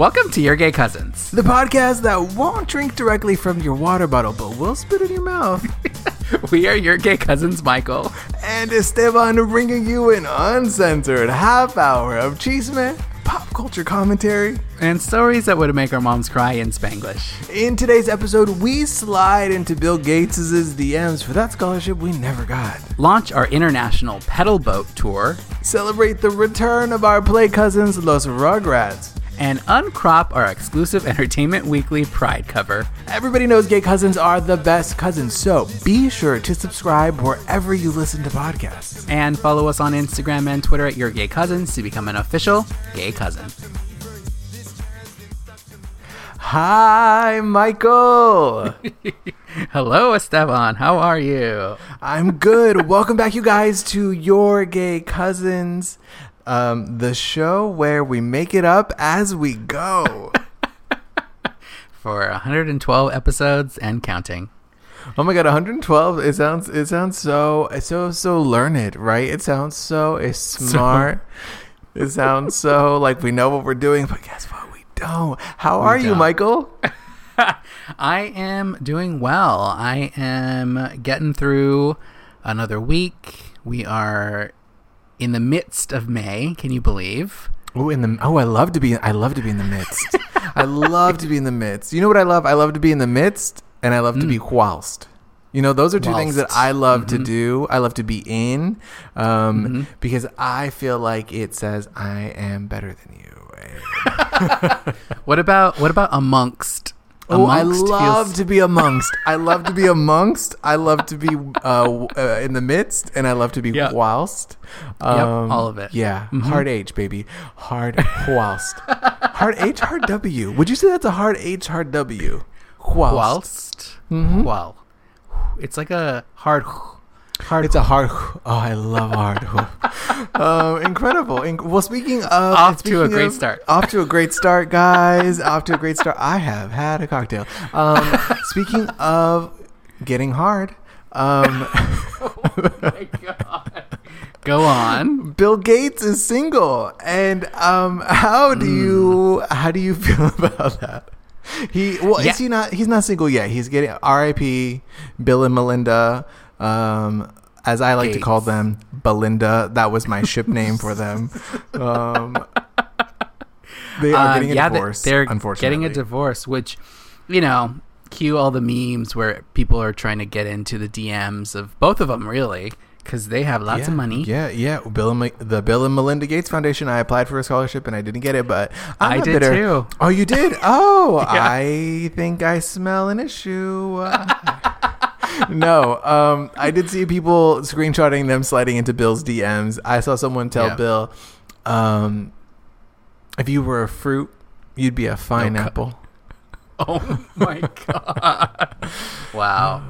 Welcome to Your Gay Cousins. The podcast that won't drink directly from your water bottle, but will spit in your mouth. We are Your Gay Cousins, Michael. and Esteban bringing you an uncensored half hour of chisme, pop culture commentary. And stories that would make our moms cry in Spanglish. In today's episode, we slide into Bill Gates' DMs for that scholarship we never got. Launch our international pedal boat tour. Celebrate the return of our play cousins, Los Rugrats. And uncrop our exclusive Entertainment Weekly Pride cover. Everybody knows gay cousins are the best cousins, so be sure to subscribe wherever you listen to podcasts. And follow us on Instagram and Twitter at Your Gay Cousins to become an official gay cousin. Hi, Michael. Hello, Esteban. How are you? I'm good. Welcome back, you guys, to Your Gay Cousins, um, the show where we make it up as we go. For 112 episodes and counting. oh my god, 112! It sounds it sounds so it's so so learned, right? It sounds so it's smart. it sounds so like we know what we're doing, but guess what? We don't. How are you, don't. Michael? I am doing well. I am getting through another week. We are in the midst of May. Can you believe? Oh, in the oh, I love to be. I love to be in the midst. I love to be in the midst. You know what I love? I love to be in the midst, and I love to be whilst. You know, those are two things that I love to do. I love to be in, um, Mm-hmm. because I feel like it says I am better than you. What about what about amongst? Oh, I love feels- to be amongst. I love to be amongst. I love to be uh, uh, in the midst, and I love to be Yeah. whilst. Um, all of it. Yeah, Mhm. hard H, baby. Hard whilst. hard H, hard W. Would you say that's a hard H, hard W? Whilst. whilst. Mhm. Well, it's like a hard. Hard. It's a hard. Oh, I love hard. um, incredible. Inc- well, speaking of, Off to a great of- start. Off to a great start, guys. off to a great start. I have had a cocktail. Um, speaking of getting hard, um, Go on. Bill Gates is single, and um, how do you how do you feel about that? He well, Yeah. is he not? He's not single yet. He's getting R.I.P. Bill and Melinda. Um, as I like to call them, Belinda. That was my ship name for them. Um, they are Uh, getting a yeah, divorce. they're unfortunately, getting a divorce, which, you know, cue all the memes where people are trying to get into the DMs of both of them, really, because they have lots yeah, of money. Yeah, yeah. Bill and the Bill and Melinda Gates Foundation. I applied for a scholarship and I didn't get it, but I'm I did bitter. too. Oh, you did? Oh, Yeah. I think I smell an issue. no, um, I did see people screenshotting them sliding into Bill's DMs. I saw someone tell Yeah. Bill, um, if you were a fruit, you'd be a fine co- apple. Oh my god! wow,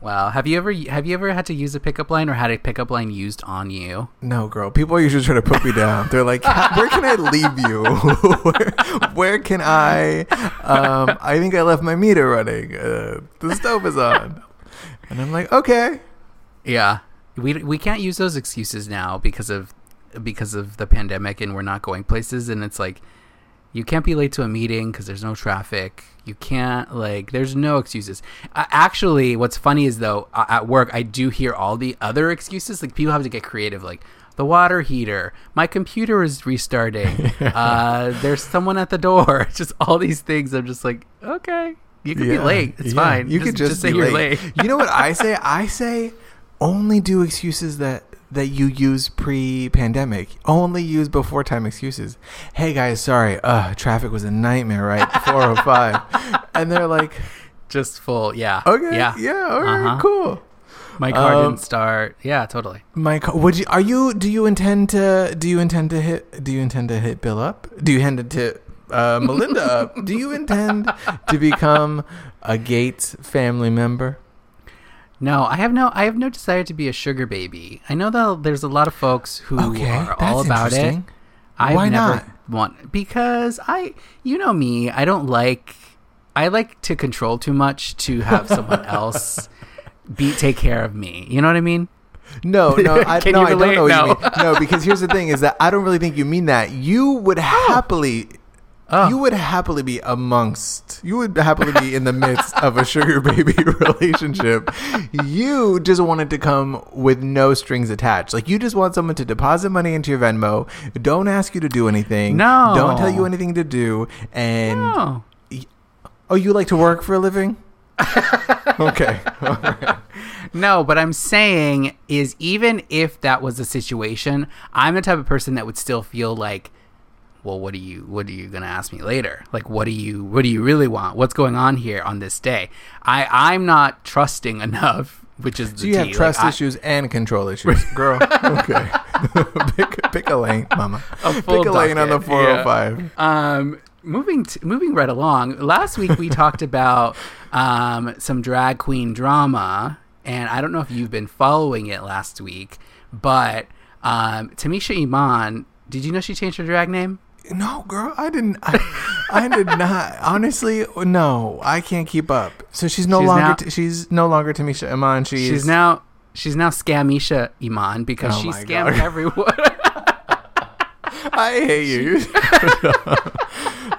wow. Have you ever have you ever had to use a pickup line or had a pickup line used on you? No, girl. People are usually trying to put me down. They're like, "Where can I leave you? where, where can I? Um, I think I left my meter running. Uh, the stove is on." And I'm like, "Okay." Yeah, we we can't use those excuses now because of because of the pandemic and we're not going places and it's like you can't be late to a meeting because there's no traffic. You can't like there's no excuses. Uh, actually, what's funny is though uh, at work I do hear all the other excuses. Like people have to get creative. Like the water heater, my computer is restarting. uh, there's someone at the door. Just all these things. I'm just like, okay, you can be late. It's yeah. fine. You could just, say be you're late. late. you know what I say? I say only do excuses that that you use pre-pandemic. Only use before time excuses. Hey guys, sorry. Uh, traffic was a nightmare, right? 405. and they're like, Just full. Yeah. "Okay, Yeah. yeah, all right, Uh-huh. cool." My car Um, didn't start. Yeah, totally. My co- would you are you do you intend to do you intend to hit do you intend to hit Bill up? Do you intend to uh, Melinda up? Do you intend to become a Gates family member? No, I have no. I have no desire to be a sugar baby. I know that there's a lot of folks who Okay, are all about it. I've Why never not? want because I, you know me. I don't like. I like to control too much to have someone else be take care of me. You know what I mean? No, no, I, no, I don't know what No. you mean. No, because here's the thing: is that I don't really think you mean that. You would happily Oh. You would happily be amongst. You would happily be in the midst of a sugar baby relationship. You just wanted to come with no strings attached. Like you just want someone to deposit money into your Venmo. Don't ask you to do anything. No. Don't tell you anything to do. And Oh. oh, you like to work for a living? okay. No, but I'm saying is even if that was the situation, I'm the type of person that would still feel like, well, what are you what are you gonna ask me later? Like what do you what do you really want? What's going on here on this day? I I'm not trusting enough, which is the So you have trust Like, I- issues and control issues, girl. Okay. pick, pick a lane, mama. A Pick a lane on the docket, yeah. 405. Um, moving t- moving right along. Last week we talked about um, some drag queen drama, and I don't know if you've been following it last week, but um, Tamisha Iman. Did you know she changed her drag name? No, girl, I didn't. I, I did not. Honestly, no, I can't keep up. So she's no She's longer. now- t- she's no longer Tamisha Iman. She's, She's now she's now Scamisha Iman because Oh she my scammed God. everyone. I hate you.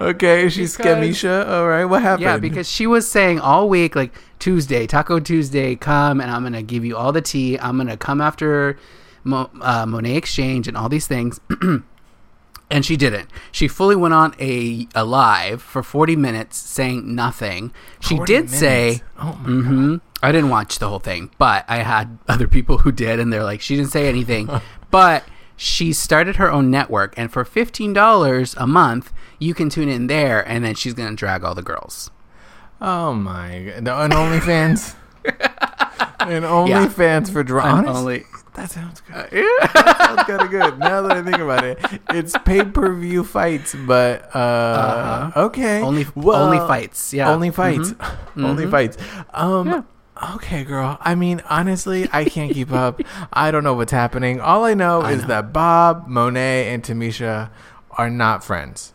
okay, she's Because- Scamisha. All right, what happened? Yeah, because she was saying all week, like Tuesday, Taco Tuesday, come and I'm gonna give you all the tea. I'm gonna come after Mo- uh, Monet X Change and all these things. and she didn't. She fully went on a, a live for 40 minutes saying nothing. She 40 did say. Oh my hmm I didn't watch the whole thing, but I had other people who did, and they're like, she didn't say anything. but she started her own network, and for $15 a month, you can tune in there, and then she's gonna drag all the girls. Oh my god! No, and OnlyFans. OnlyFans for drama. Only That sounds good. Uh, that sounds kind of good. Now that I think about it, it's pay per view fights, but uh, Uh-huh. okay, only Well, only fights. Yeah, only fights, Mhm. only Mhm. fights. Um, Yeah. okay, girl. I mean, honestly, I can't keep up. I don't know what's happening. All I know I is know. that Bob, Monet, and Tamisha are not friends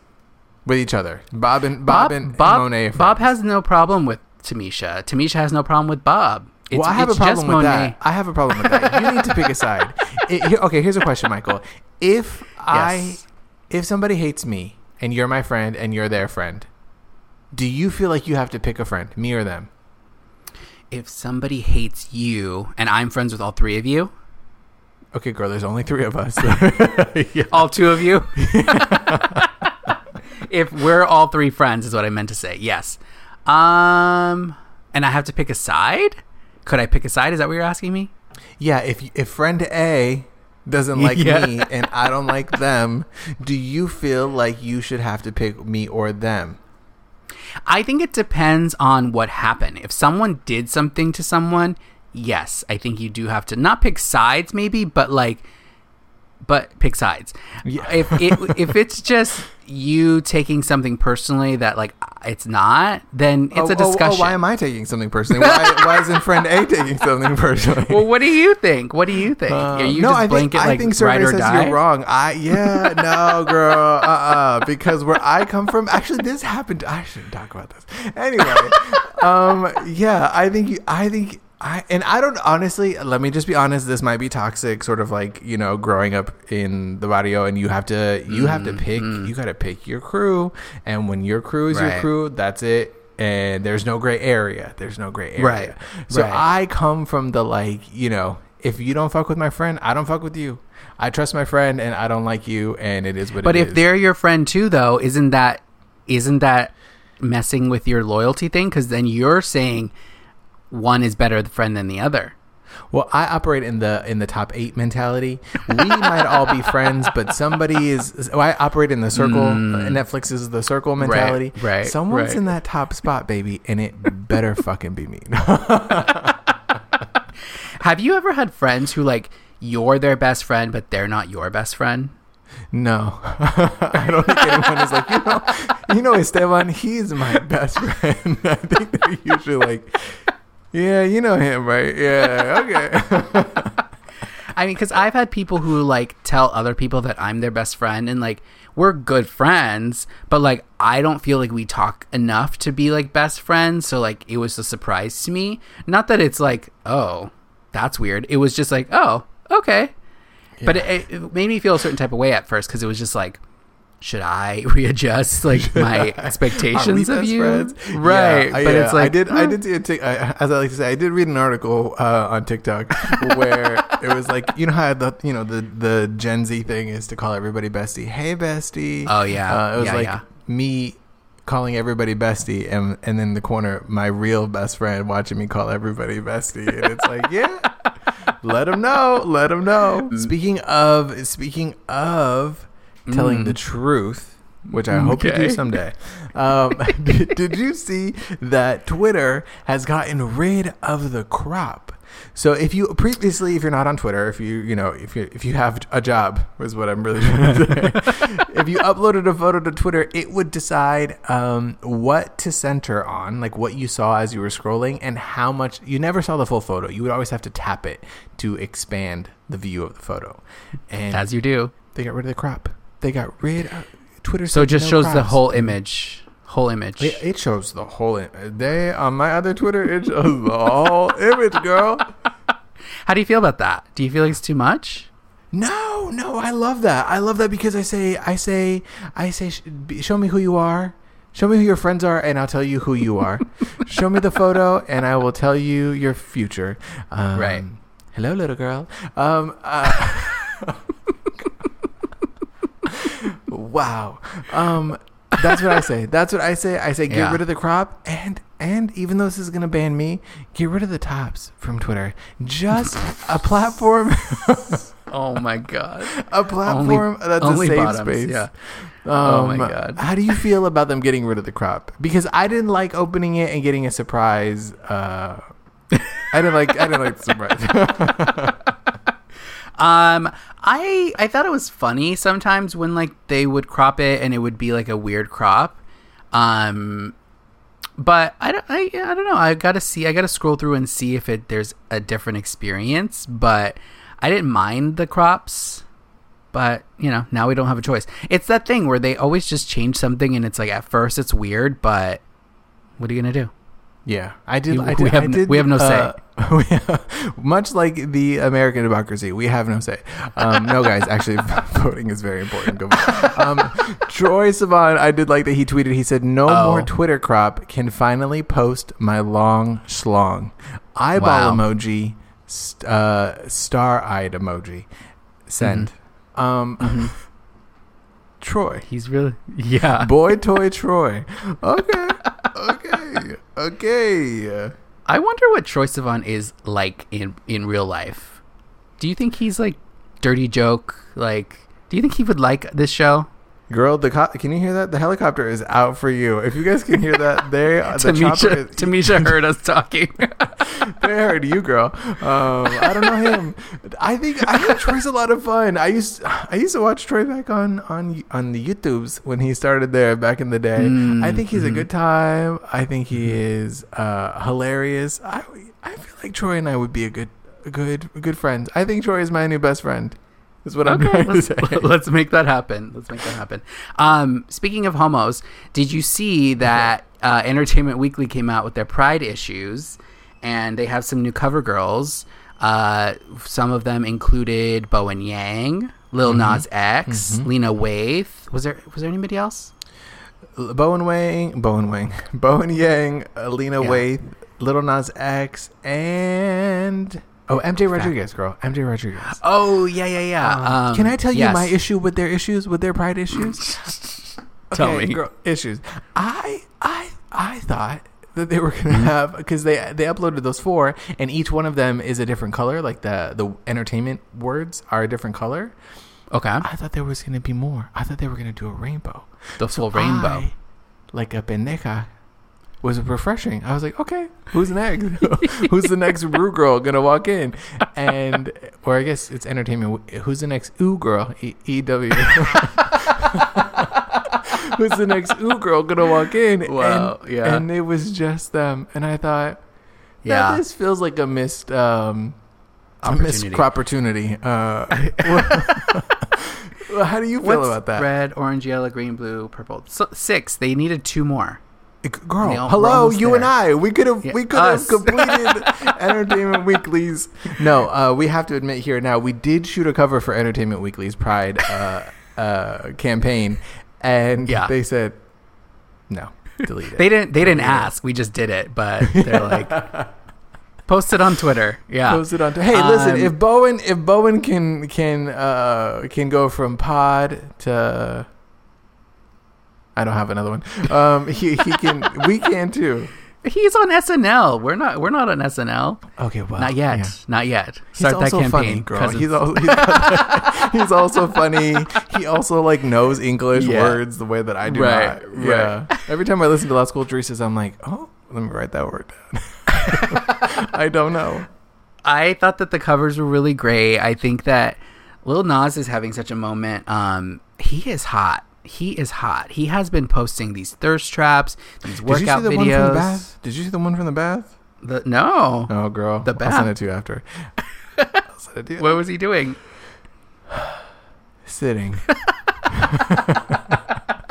with each other. Bob and Bob, and, Bob, and Monet. Are Bob has no problem with Tamisha. Tamisha has no problem with Bob. It's, well, I have a problem with Monet. that. I have a problem with that. You need to pick a side. It- okay, here's a question, Michael. If I, if somebody hates me and you're my friend and you're their friend, do you feel like you have to pick a friend, me or them? If somebody hates you and I'm friends with all three of you, Okay, girl. There's only three of us. yeah. all two of you, if we're all three friends, is what I meant to say. Yes. Um, and I have to pick a side. Could I pick a side? Is that what you're asking me? Yeah. If if friend A doesn't like Yeah. me and I don't like them, do you feel like you should have to pick me or them? I think it depends on what happened. If someone did something to someone, yes, I think you do have to not pick sides, maybe, but like, but pick sides. Yeah. If it, if it's just you taking something personally that like it's not, then it's Oh, a oh, oh, discussion. why am I taking something personally? Why, why isn't friend A taking something personally? well, what do you think? What do you think? Uh, Are you no, just I think, blanket I like think ride or says die? you're wrong. I yeah, no, girl, uh, uh because where I come from, actually, this happened. I shouldn't talk about this anyway. um, yeah, I think you, I think. I, and I don't honestly. Let me just be honest. This might be toxic, sort of like you know, growing up in the barrio, and you have to you have to pick. You got to pick your crew, and when your crew is your Mm-hmm. Crew, that's it. And there's no gray area. There's no gray area. Right. So Right. I come from the like, you know, if you don't fuck with my friend, I don't fuck with you. I trust my friend and I don't like you and it is what it is. But if is. they're your friend too, though, isn't that isn't that messing with your loyalty thing? Because then you're saying one is better friend than the other. Well, I operate in the in the top 8 mentality. We might all be friends, but somebody is well, I operate in the circle. Netflix is the circle mentality. Mm. right, Someone's right. in that top spot, baby, and it better fucking be me. Have you ever had friends who like you're their best friend, but they're not your best friend? No, I don't think anyone is like you know. You know, Esteban. He's my best friend. I think they're usually like, yeah, you know him, right? Yeah, okay. I mean, because I've had people who like tell other people that I'm their best friend, and like we're good friends, but like I don't feel like we talk enough to be like best friends. So like it was a surprise to me. Not that it's like, oh, that's weird. It was just like, oh, okay. But it, it made me feel a certain type of way at first because it was just like should I readjust like my expectations of you? friends? Right, Yeah, but yeah, it's like I did. I hmm. did see a as I like to say, I did read an article uh, on TikTok where it was like, you know how the you know the the Gen Z thing is to call everybody bestie. Hey bestie. Oh yeah, Uh, it was yeah, like me calling everybody bestie, and and in the corner, my real best friend watching me call everybody bestie, and it's like, yeah, let them know, let them know. Speaking of, speaking of telling Mm. the truth, which I hope you do someday. Um, did, did you see that Twitter has gotten rid of the crop? So if you previously, if you're not on Twitter, if you you know if you if you have a job, is what I'm really trying to say. if you uploaded a photo to Twitter, it would decide um, what to center on, like what you saw as you were scrolling, and how much. You never saw the full photo. You would always have to tap it to expand the view of the photo. And as you do. they got rid of the crop. They got rid. of Twitter. So it just no shows the whole image, whole image. It, it shows the whole. i- They on my other Twitter, it shows the whole image, girl. How do you feel about that? Do you feel like it's too much? No, no, I love that. I love that because I say, I say, I say, show me who you are. Show me who your friends are, and I'll tell you who you are. show me the photo, and I will tell you your future. Um, Right. Hello, little girl. Um, uh, wow. Um, that's what I say. That's what I say. I say get Yeah. rid of the crop, and and even though this is gonna ban me, get rid of the tops from Twitter. Just a platform. Oh my god. a platform that's only a safe bottoms, space. yeah. Um, Oh my God. How do you feel about them getting rid of the crop? Because I didn't like opening it and getting a surprise. Uh, I didn't like. I didn't like the surprise. Um, I I thought it was funny sometimes when like they would crop it and it would be like a weird crop. Um, but I don't I, I don't know. I gotta see. I gotta scroll through and see if it there's a different experience. But I didn't mind the crops. But you know now we don't have a choice. It's that thing where they always just change something and it's like at first it's weird, but what are you gonna do? Yeah, I did. I we have I no- did, we have no uh, we- much like the American democracy, we have no say. Um, no, guys, actually, voting is very important. Um, Troye Sivan, I did like that he tweeted. He said, "No Oh. more Twitter crop can finally post my long schlong." Eyeball Wow. emoji, st- uh, star-eyed emoji. Send. Mm-hmm. Um, Troy. He's really yeah. Boy toy Troy. Okay. Okay. I wonder what Troye Sivan is like in in real life. Do you think he's like dirty joke? Like, do you think he would like this show? Girl, the co- can you hear that? The helicopter is out for you. If you guys can hear that, they the Tamisha, is, Tamisha heard us talking. they heard you, girl. Um, I don't know him. I think I think Troy's a lot of fun. I used I used to watch Troy back on on on the YouTubes when he started there back in the day. Mm, I think he's a mhm. good time. I think he is uh, hilarious. I I feel like Troy and I would be a good a good good friends. I think Troy is my new best friend. Is what I'm okay, trying to say. let's make that happen. Let's make that happen. Um, speaking of homos, did you see that uh, Entertainment Weekly came out with their Pride issues, and they have some new cover girls. Uh, some of them included Bowen Yang, Lil Mm-hmm. Nas X, Lena Waithe. Was there was there anybody else? Bowen Wang, Bowen Wang, Bowen Yang, Alina Yeah. Waithe, Little Nas X, and oh MJ Rodriguez, girl, MJ Rodriguez. Oh yeah, yeah, yeah. Um, Can I tell you my issue with their issues, with their pride issues? Tell Okay, me. girl, issues. I I I thought that they were gonna Mm-hmm. have because they they uploaded those four, and each one of them is a different color. Like the the entertainment words are a different color. Okay, I thought there was gonna be more. I thought they were gonna do a rainbow. the full rainbow. I, like a pendeja, was refreshing. I was like, okay, who's next? who's the next Rue girl gonna walk in? And or I guess it's entertainment. Who's the next Ooh girl? E E W. who's the next Ooh girl gonna walk in? Wow, And, yeah. And it was just them. And I thought, Yeah. this feels like a missed um, a missed Opportunity. opportunity. Uh, well, how do you feel What's about that? Red, orange, yellow, green, blue, purple. So, six. They needed two more. Girl, all- hello, you and. I. We could have Yeah, we could have completed Entertainment Weekly's. No, uh, we have to admit here now we did shoot a cover for Entertainment Weekly's Pride uh, uh, campaign, and Yeah. they said no, delete it. They didn't. They didn't ask. We just did it. But they're like, post it on Twitter. Yeah. Post it on. Twitter. Hey, listen, Um, if Bowen if Bowen can can uh can go from pod to I don't have another one. Um, he he can. we can too. He's on SNL. We're not. We're not on SNL. Okay, well, not yet. yeah. Not yet. He's Start that also campaign. funny, girl. 'cause He's, it's- al- he's, got- he's also funny. He also like knows English Yeah. words the way that I do Right, not. Yeah. Every time I listen to Las Culturistas, I'm like, oh, let me write that word down. I don't know. I thought that the covers were really great. I think that Lil Nas is having such a moment. Um, he is hot. He is hot. He has been posting these thirst traps, these workout Did you see the one from the bath? Did you see the one from the bath? The- no. Oh, girl. The I'll bath. send it to you after. I'll send it to you. What was he doing? Sitting.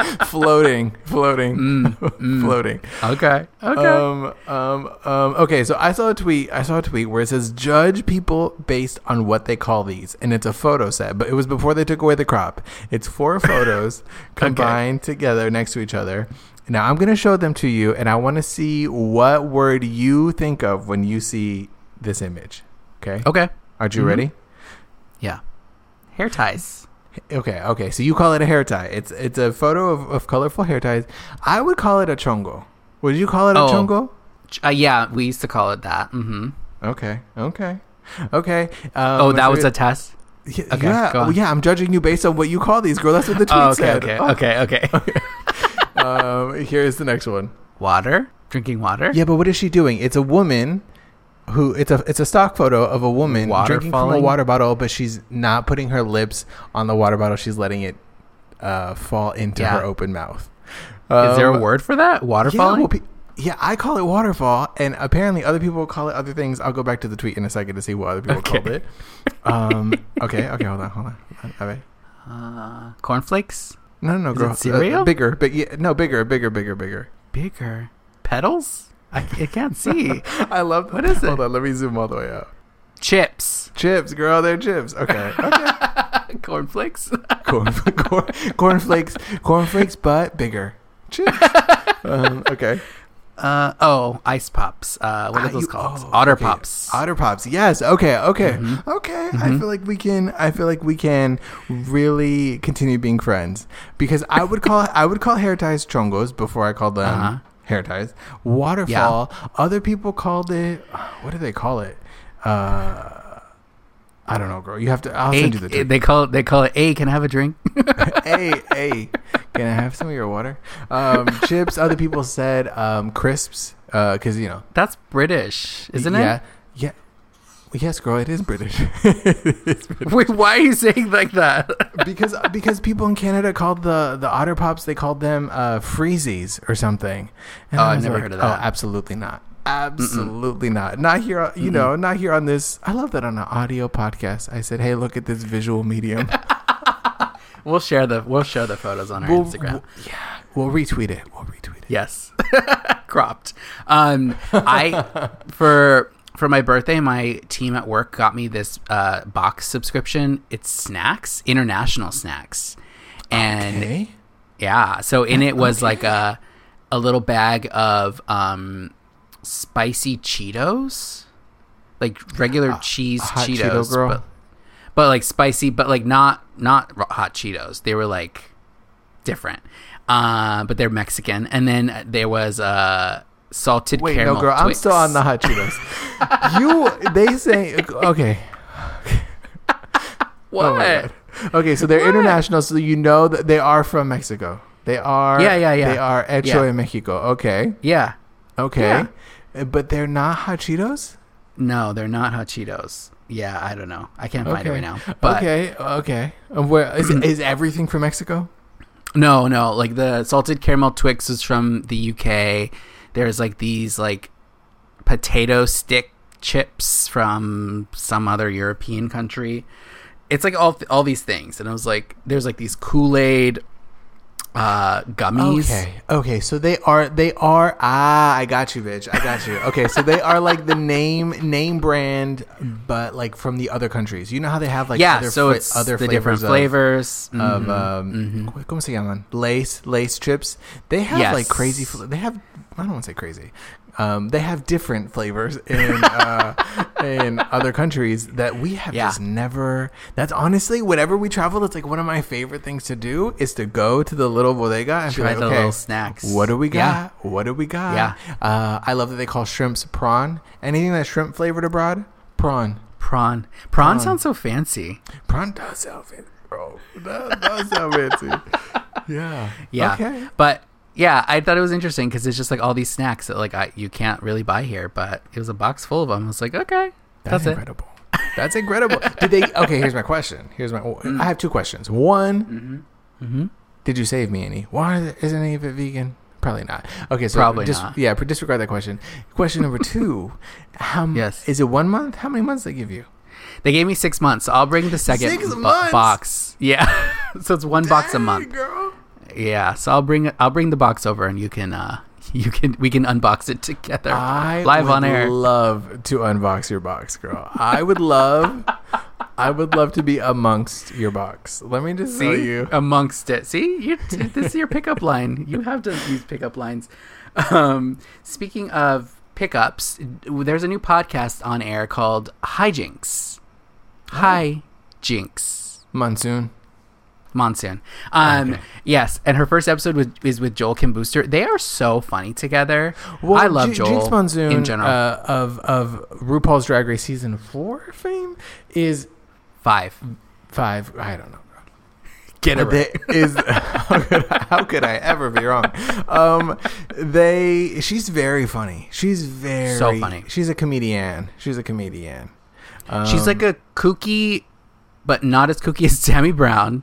floating. Floating. Mm, mm. floating. Okay. Okay. Um, um, um, okay, so I saw a tweet. I saw a tweet where it says judge people based on what they call these, and it's a photo set. But it was before they took away the crop. It's four photos combined together next to each other. Now I'm gonna show them to you, and I want to see what word you think of when you see this image. Okay. okay. Are you Mhm. ready? Yeah. Hair ties. Okay, okay. So you call it a hair tie. It's it's a photo of, of colorful hair ties. I would call it a chongo. Would you call it a Oh. chongo? Ch- Uh, yeah, we used to call it that. hmm Okay, okay, okay. Um, oh, that was a test. yeah, okay, yeah, yeah. I'm judging you based on what you call these, girl. That's what the tweet Oh, okay, said. okay, okay, okay. um, here's the next one. water. Drinking water. Yeah, but what is she doing? It's a woman who it's a it's a stock photo of a woman Water drinking from a water bottle, but she's not putting her lips on the water bottle. She's letting it uh, fall into Yeah. her open mouth. Is there a Um, word for that? Waterfall? Yeah, well, pe- yeah, I call it waterfall, and apparently other people call it other things. I'll go back to the tweet in a second to see what other people Okay. called it. Um, okay, okay, hold on, hold on. hold on. All right. uh, cornflakes. No, no, no, girl. cereal? Uh, bigger, big, yeah, no, bigger, bigger, bigger, bigger. Bigger. Petals. I, I can't see. I love. What is it? Hold on, let me zoom all the way out. Chips. Chips, girl, they're chips. Okay, okay. Cornflakes. corn, corn, cornflakes, cornflakes, but bigger. Chips. um, okay. Uh oh, ice pops. Uh, what Ah, are those you- called? oh, Otter okay. pops. Otter pops. Yes. Okay. Okay. Mhm. Okay. I Mhm. feel like we can. I feel like we can really continue being friends because I would call I would call hair ties chongos before I called them Uh-huh. Hair ties. Waterfall. Other people called it. What do they call it? Uh, I don't know, girl. You have to. I'll Hey, send you the. tweet. they call it. They call it. A can I have a drink? a a can I have some of your water? Um, chips. Other people said um, crisps because you know That's British, isn't yeah, it? Yeah. Yes, girl, it is British. It is British. Wait, why are you saying like that? because because people in Canada called the the otter pops they called them uh, freezies or something. And Oh, I've never like, heard of that. Oh, absolutely not. Absolutely not. Not here. You know, not here on this. I love that on an audio podcast. I said, "Hey, look at this visual medium." We'll share the. We'll share the photos on our we'll, Instagram. we'll- yeah, we'll retweet it. We'll retweet it. Yes, cropped. Um, I for for my birthday, my team at work got me this uh, box subscription. It's snacks, international snacks, and Okay. yeah. So in it was like a a little bag of um, spicy Cheetos, like regular cheese a hot Cheeto Cheetos, girl? but but like spicy, but like not not hot Cheetos. They were like different, uh, but they're Mexican. And then there was uh, salted Wait, caramel. no, girl. I'm still on the hot Cheetos. you, they say, okay. What? Oh. Okay, so they're What? international, so you know that they are from Mexico. They are. Yeah, yeah, yeah. They are hecho Yeah. en Mexico. Okay, yeah. okay, Uh, but they're not hot Cheetos. No, they're not hot Cheetos. Yeah, I don't know. I can't find it right now. But okay, okay. Um, where is, is everything from Mexico? No, no, like the salted caramel Twix is from the UK. There's like these like potato stick chips from some other European country. It's like all all these things, and I was like, there's like these Kool Aid uh, gummies. Okay. Okay. So they are. They are. Ah, I got you, bitch. I got you. Okay. So they are like the name name brand, but like from the other countries. You know how they have like yeah, other so fla- it's other the different of- flavors of Mhm, um, mhm. ¿cómo se llaman? Lay's, Lay's chips. They have Yes. like crazy. Fl- they have. I don't want to say crazy. Um, they have different flavors in uh, in other countries that we have Yeah. just never. That's honestly, whenever we travel, that's like one of my favorite things to do is to go to the little bodega and Try like, the okay, little snacks. what do we got? Yeah. What do we got? Yeah. Uh, I love that they call shrimps prawn. Anything that's shrimp flavored abroad, prawn. Prawn. Prawn Prawn. sounds so fancy. Prawn does sound fancy, bro. That does sound fancy. Yeah. Yeah. Okay. But yeah, I thought it was interesting because it's just like all these snacks that like I, you can't really buy here, but it was a box full of them. I was like, okay, That's, that's, incredible. That's incredible. Did they? Okay, here's my question. Here's my. I have two questions. One, Mm-hmm. did you save me any? Why isn't any of it vegan? Probably not. Okay, so Probably dis- not. Yeah, disregard that question. Question number two. How? Yes. Is it one month? How many months they give you? They gave me six months, so I'll bring the second Six bo- box. Yeah, so it's one box a month. girl. Yeah, so I'll bring I'll bring the box over and you can uh you can we can unbox it together I live on air. Love to unbox your box, girl. I would love. I would love to be amongst your box. Let me just tell See you. amongst it. See, you, this is your pickup line. You have to use pickup lines. Um, speaking of pickups, there's a new podcast on air called Hijinks. Hi, Jinkx. Monsoon. Monsoon. Um, Okay. yes, and her first episode was, is with Joel Kim Booster. They are so funny together. I love Ji- Joel Jinkx Monsoon in general. Uh, of of RuPaul's Drag Race season four fame is Five. five. I don't know. Get it They- is how could, I, how could I ever be wrong? Um, they she's very funny. She's very So funny. She's a comedian. She's a comedian. Um, She's like a kooky, but not as kooky as Tammy Brown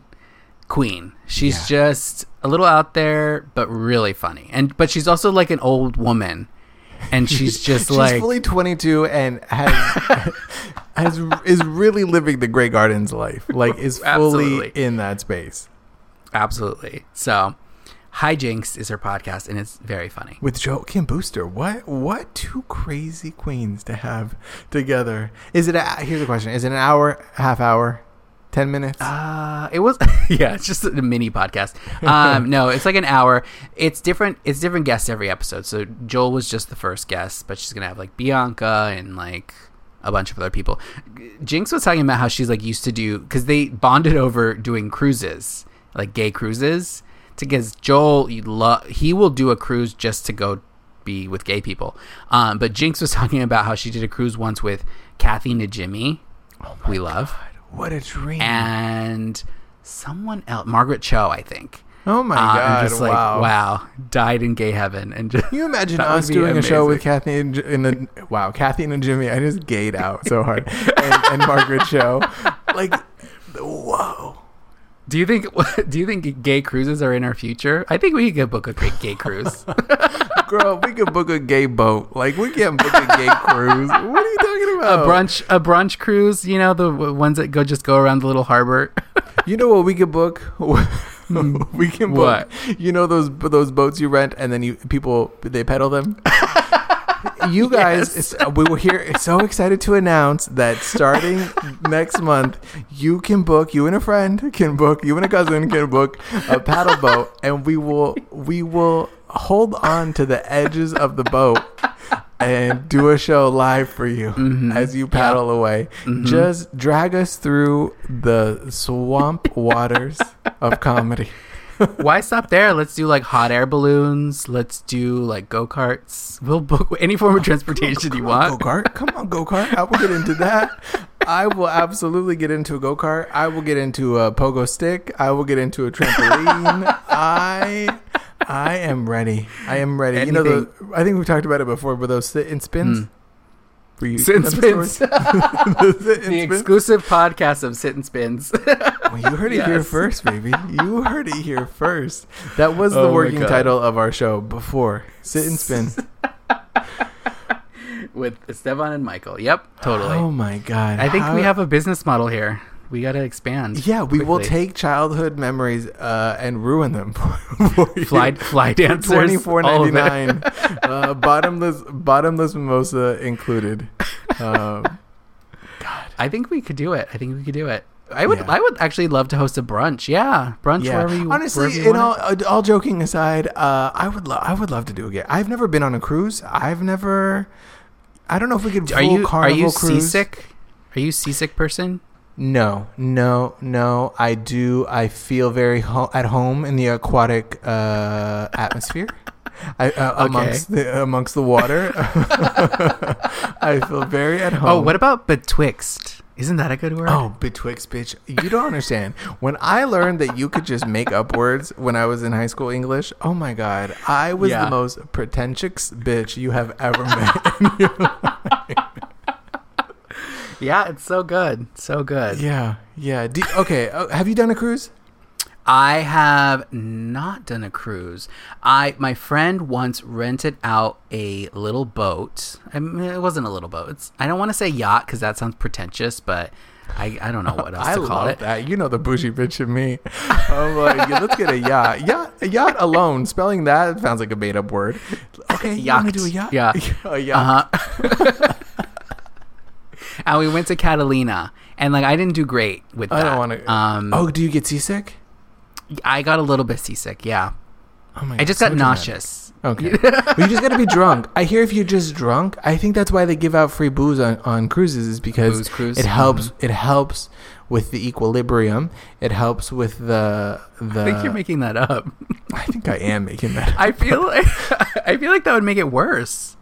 queen. She's Yeah. just a little out there, but really funny. And but she's also like an old woman, and she's just she's like fully 22 and has has is really living the Grey Gardens life. Like is fully Absolutely. in that space. absolutely. So, Hijinks is her podcast, and it's very funny. with Joel Kim Booster. What what two crazy queens to have together? Is it a, here's the question. Is it an hour, half hour, 10 minutes? Uh, it was yeah, it's just a mini podcast. Um, no, it's like an hour. It's different. It's different guests every episode. So Joel was just the first guest, but she's gonna have like Bianca and like a bunch of other people. Jinkx was talking about how she's like used to do because they bonded over doing cruises, like gay cruises. Because Joel, you lo- he will do a cruise just to go be with gay people. Um, but Jinkx was talking about how she did a cruise once with Kathy Najimy, oh we love God, what a dream. and someone else, Margaret Cho, I think. oh my Uh, god, just like, wow. wow, died in gay heaven, and just Can you imagine us doing a show with Kathy and, and the, wow, Kathy and Jimmy? I just gayed out so hard, and, and Margaret Cho, like, whoa. do you think do you think gay cruises are in our future? I think we could book a great gay cruise. Girl, we could book a gay boat. Like, we can't book a gay cruise. What are you talking about? a brunch a brunch cruise, you know, the ones that go just go around the little harbor. You know what we could book? Hmm. we can book. What? You know those those boats you rent and then you people they pedal them. you guys, Yes. we were here so excited to announce that starting next month, you can book. You and a friend can book. You and a cousin can book a paddle boat, and we will we will hold on to the edges of the boat. And do a show live for you Mhm. as you paddle away. Mhm. Just drag us through the swamp waters of comedy. Why stop there? Let's do like hot air balloons. Let's do like go karts. We'll book any form of transportation you want. Go kart, come on, go kart. I will get into that. I will absolutely get into a go kart. I will get into a pogo stick. I will get into a trampoline. I, I am ready. I am ready. You know, the, I think we've talked about it before, but those sit and spins. Mm. Were you Sit and the spins. the sit and the spins? exclusive podcast of sit and spins. Well, you heard it here first, baby. You heard it here first. That was the Oh my working title of our show before. Sit and spin. with Esteban and Michael. Yep, totally. Oh my god. I think How- we have a business model here. We gotta expand. Yeah, we will take childhood memories uh, and ruin them for you. fly fly dancers. Twenty four ninety nine, uh, bottomless bottomless mimosa included. Um, I think we could do it. I think we could do it. I would. Yeah. I would actually love to host a brunch. Yeah, brunch yeah, wherever you. honestly, wherever you in all, it. uh, all joking aside, uh, I would lo- I would love to do it again. I've never been on a cruise. I've never. I don't know if we could. are you are you cruise. seasick? Are you seasick person? No, no, no. I do. I feel very ho- at home in the aquatic uh, atmosphere. I, uh, Okay. amongst the amongst the water. I feel very at home. Oh, what about betwixt? Isn't that a good word? Oh, betwixt, bitch. You don't understand. When I learned that you could just make up words when I was in high school English, oh my God. I was Yeah. the most pretentious bitch you have ever met in your life. Yeah, it's so good, so good. Yeah, yeah. Do, okay, uh, have you done a cruise? I have not done a cruise. I my friend once rented out a little boat. I mean, it wasn't a little boat. It's I don't want to say yacht because that sounds pretentious, but I, I don't know what else I to call love it. that. You know the bougie bitch in me. I'm like, yeah, let's get a yacht. Yacht, a yacht alone. Spelling that sounds like a made up word. Okay, you want to do a yacht? Yeah. a yacht. Uh huh. And we went to Catalina, and like I didn't do great with I that. don't want to. Um, oh, do you get seasick? I got a little bit seasick. Yeah, Oh my I just so got dramatic. nauseous. Okay. well, you just got to be drunk. I hear if you're just drunk, I think that's why they give out free booze on, on cruises is because Booze cruise? it helps Mm-hmm. it helps with the equilibrium. It helps with the the I think you're making that up. I think I am making that. I feel like I feel like that would make it worse.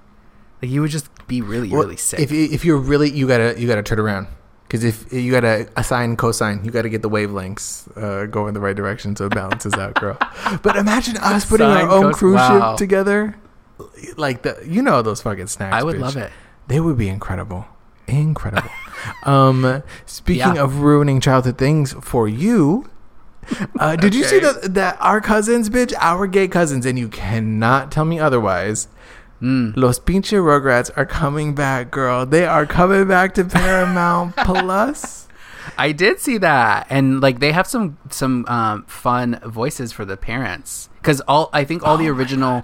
Like you would just be really Well, really sick. If if you're really you gotta you gotta turn around because if you gotta assign cosine, you gotta get the wavelengths uh, go in the right direction so it balances out, girl. But imagine us putting our own cruise wow. ship together, like the you know those fucking snacks. I would bitch. love it. They would be incredible. Incredible. um, speaking Yeah. of ruining childhood things for you, uh, did you see that that our cousins, bitch, our gay cousins, and you cannot tell me otherwise. Mm. Los pinche Rugrats are coming back, girl. They are coming back to Paramount Plus. I did see that, and like they have some some um, fun voices for the parents because all I think all the Oh my original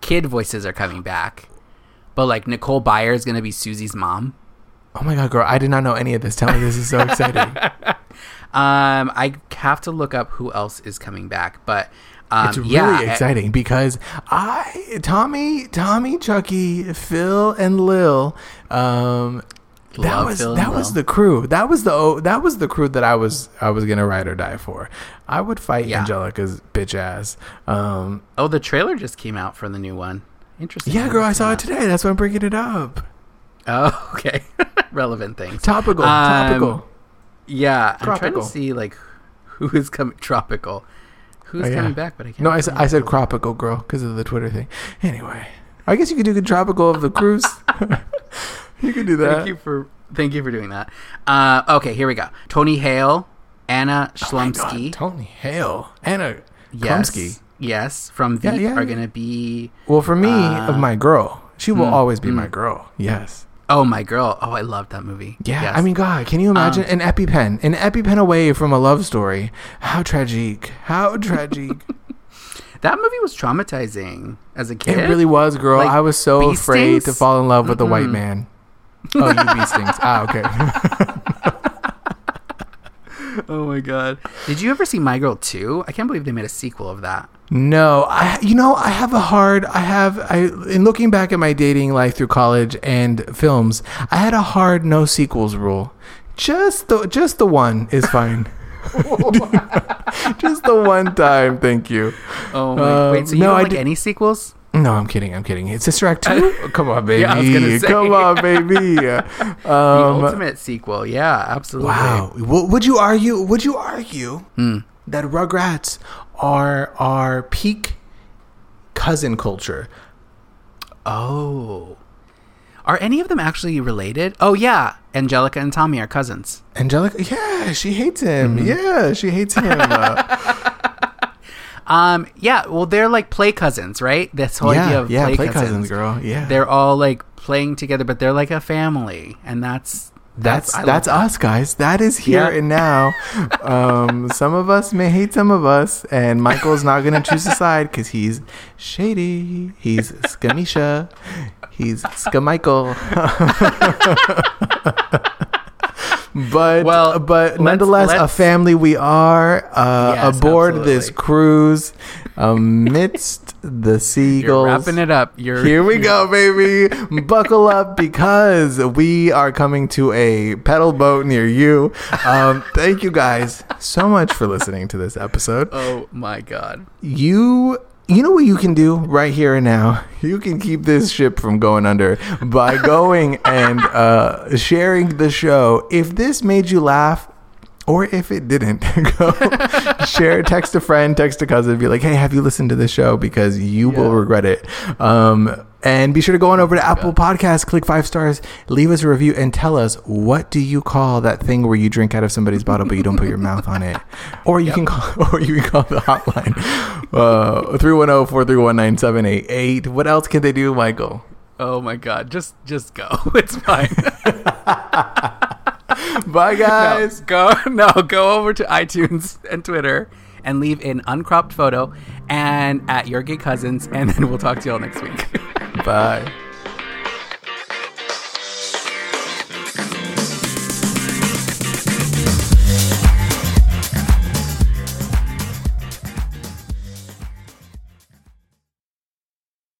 kid voices are coming back, but like Nicole Byer is gonna be Susie's mom. Oh my god, girl! I did not know any of this. Tell me this is so exciting. Um, I have to look up who else is coming back, but um, it's really yeah, exciting because I, Tommy, Tommy, Chucky, Phil, and Lil, um, that was that was Lil. the crew. That was the oh, that was the crew that I was I was gonna ride or die for. I would fight Yeah. Angelica's bitch ass. Um, Oh, the trailer just came out for the new one. Interesting. yeah, girl, I saw seen it today. That's why I'm bringing it up. Oh, okay. Relevant things. Topical, Um, topical. Yeah, I'm trying to see like who is coming. Tropical. Who's Oh, yeah. coming back? But I can't. No, I said, I said cropical, girl, because of the Twitter thing. Anyway, I guess you could do the tropical of the cruise. you could do that. Thank you for thank you for doing that. Uh, okay, here we go. Tony Hale, Anna Oh Chlumsky. Tony Hale, Anna yes, Chlumsky. yes, from Yeah, Veep yeah, are gonna be. Well, for me, Uh, of my girl, she will hmm, always be hmm. my girl. Yes. Oh my girl! Oh, I love that movie. Yeah. Yes. I mean, God, can you imagine Um, an EpiPen, an EpiPen away from a love story? How tragic! How tragic! that movie was traumatizing as a kid. it really was, girl. Like, I was so afraid to fall in love with a white man. Oh, you bee stings. Ah, okay. Oh my god! Did you ever see My Girl Two? I can't believe they made a sequel of that. No, I you know I have a hard I have I in looking back at my dating life through college and films, I had a hard no sequels rule. Just the just the one is fine. just the one time, thank you. Oh my! Uh, wait, so you no, don't I like did- any sequels? No, I'm kidding. I'm kidding. It's Sister Act two. Come on, baby. Yeah, I was gonna say. Come on, baby. The Um, ultimate sequel, yeah, absolutely. wow. W- would you argue? Would you argue Hmm. that Rugrats are our peak cousin culture? Oh, are any of them actually related? Oh yeah, Angelica and Tommy are cousins. Angelica, yeah, she hates him. Mm-hmm. Yeah, she hates him. Uh, Um, yeah, well, they're like play cousins, right? This whole idea of yeah, play, play cousins. cousins, girl. Yeah, They're all like playing together, but they're like a family, and that's That's that's that. us, guys. That is here Yeah. and now. Um, some of us may hate some of us, and Michael's not gonna choose a side because he's shady. He's Skamisha. He's Skamichael. but Well, but let's- nonetheless, a let's- family we are uh, Yes, aboard this cruise amidst the You're seagulls. wrapping it up. You're Here we go, baby. Buckle up because we are coming to a pedal boat near you. Um, thank you guys so much for listening to this episode. Oh my god. You. You know what you can do right here and now? You can keep this ship from going under by going and uh, sharing the show. If this made you laugh, or if it didn't, go share, text a friend, text a cousin, be like, hey, have you listened to this show? Because you will regret it. Um, and be sure to go on over to Apple Podcasts, click five stars, leave us a review, and tell us what do you call that thing where you drink out of somebody's bottle but you don't put your mouth on it. Or you can call, or you can call the hotline, uh, 310-431-9788. What else can they do, Michael? Oh my god. Just just go. It's fine. Bye, guys. No, go no, go over to iTunes and Twitter and leave an uncropped photo and at your gay cousins and then we'll talk to y'all next week. Bye.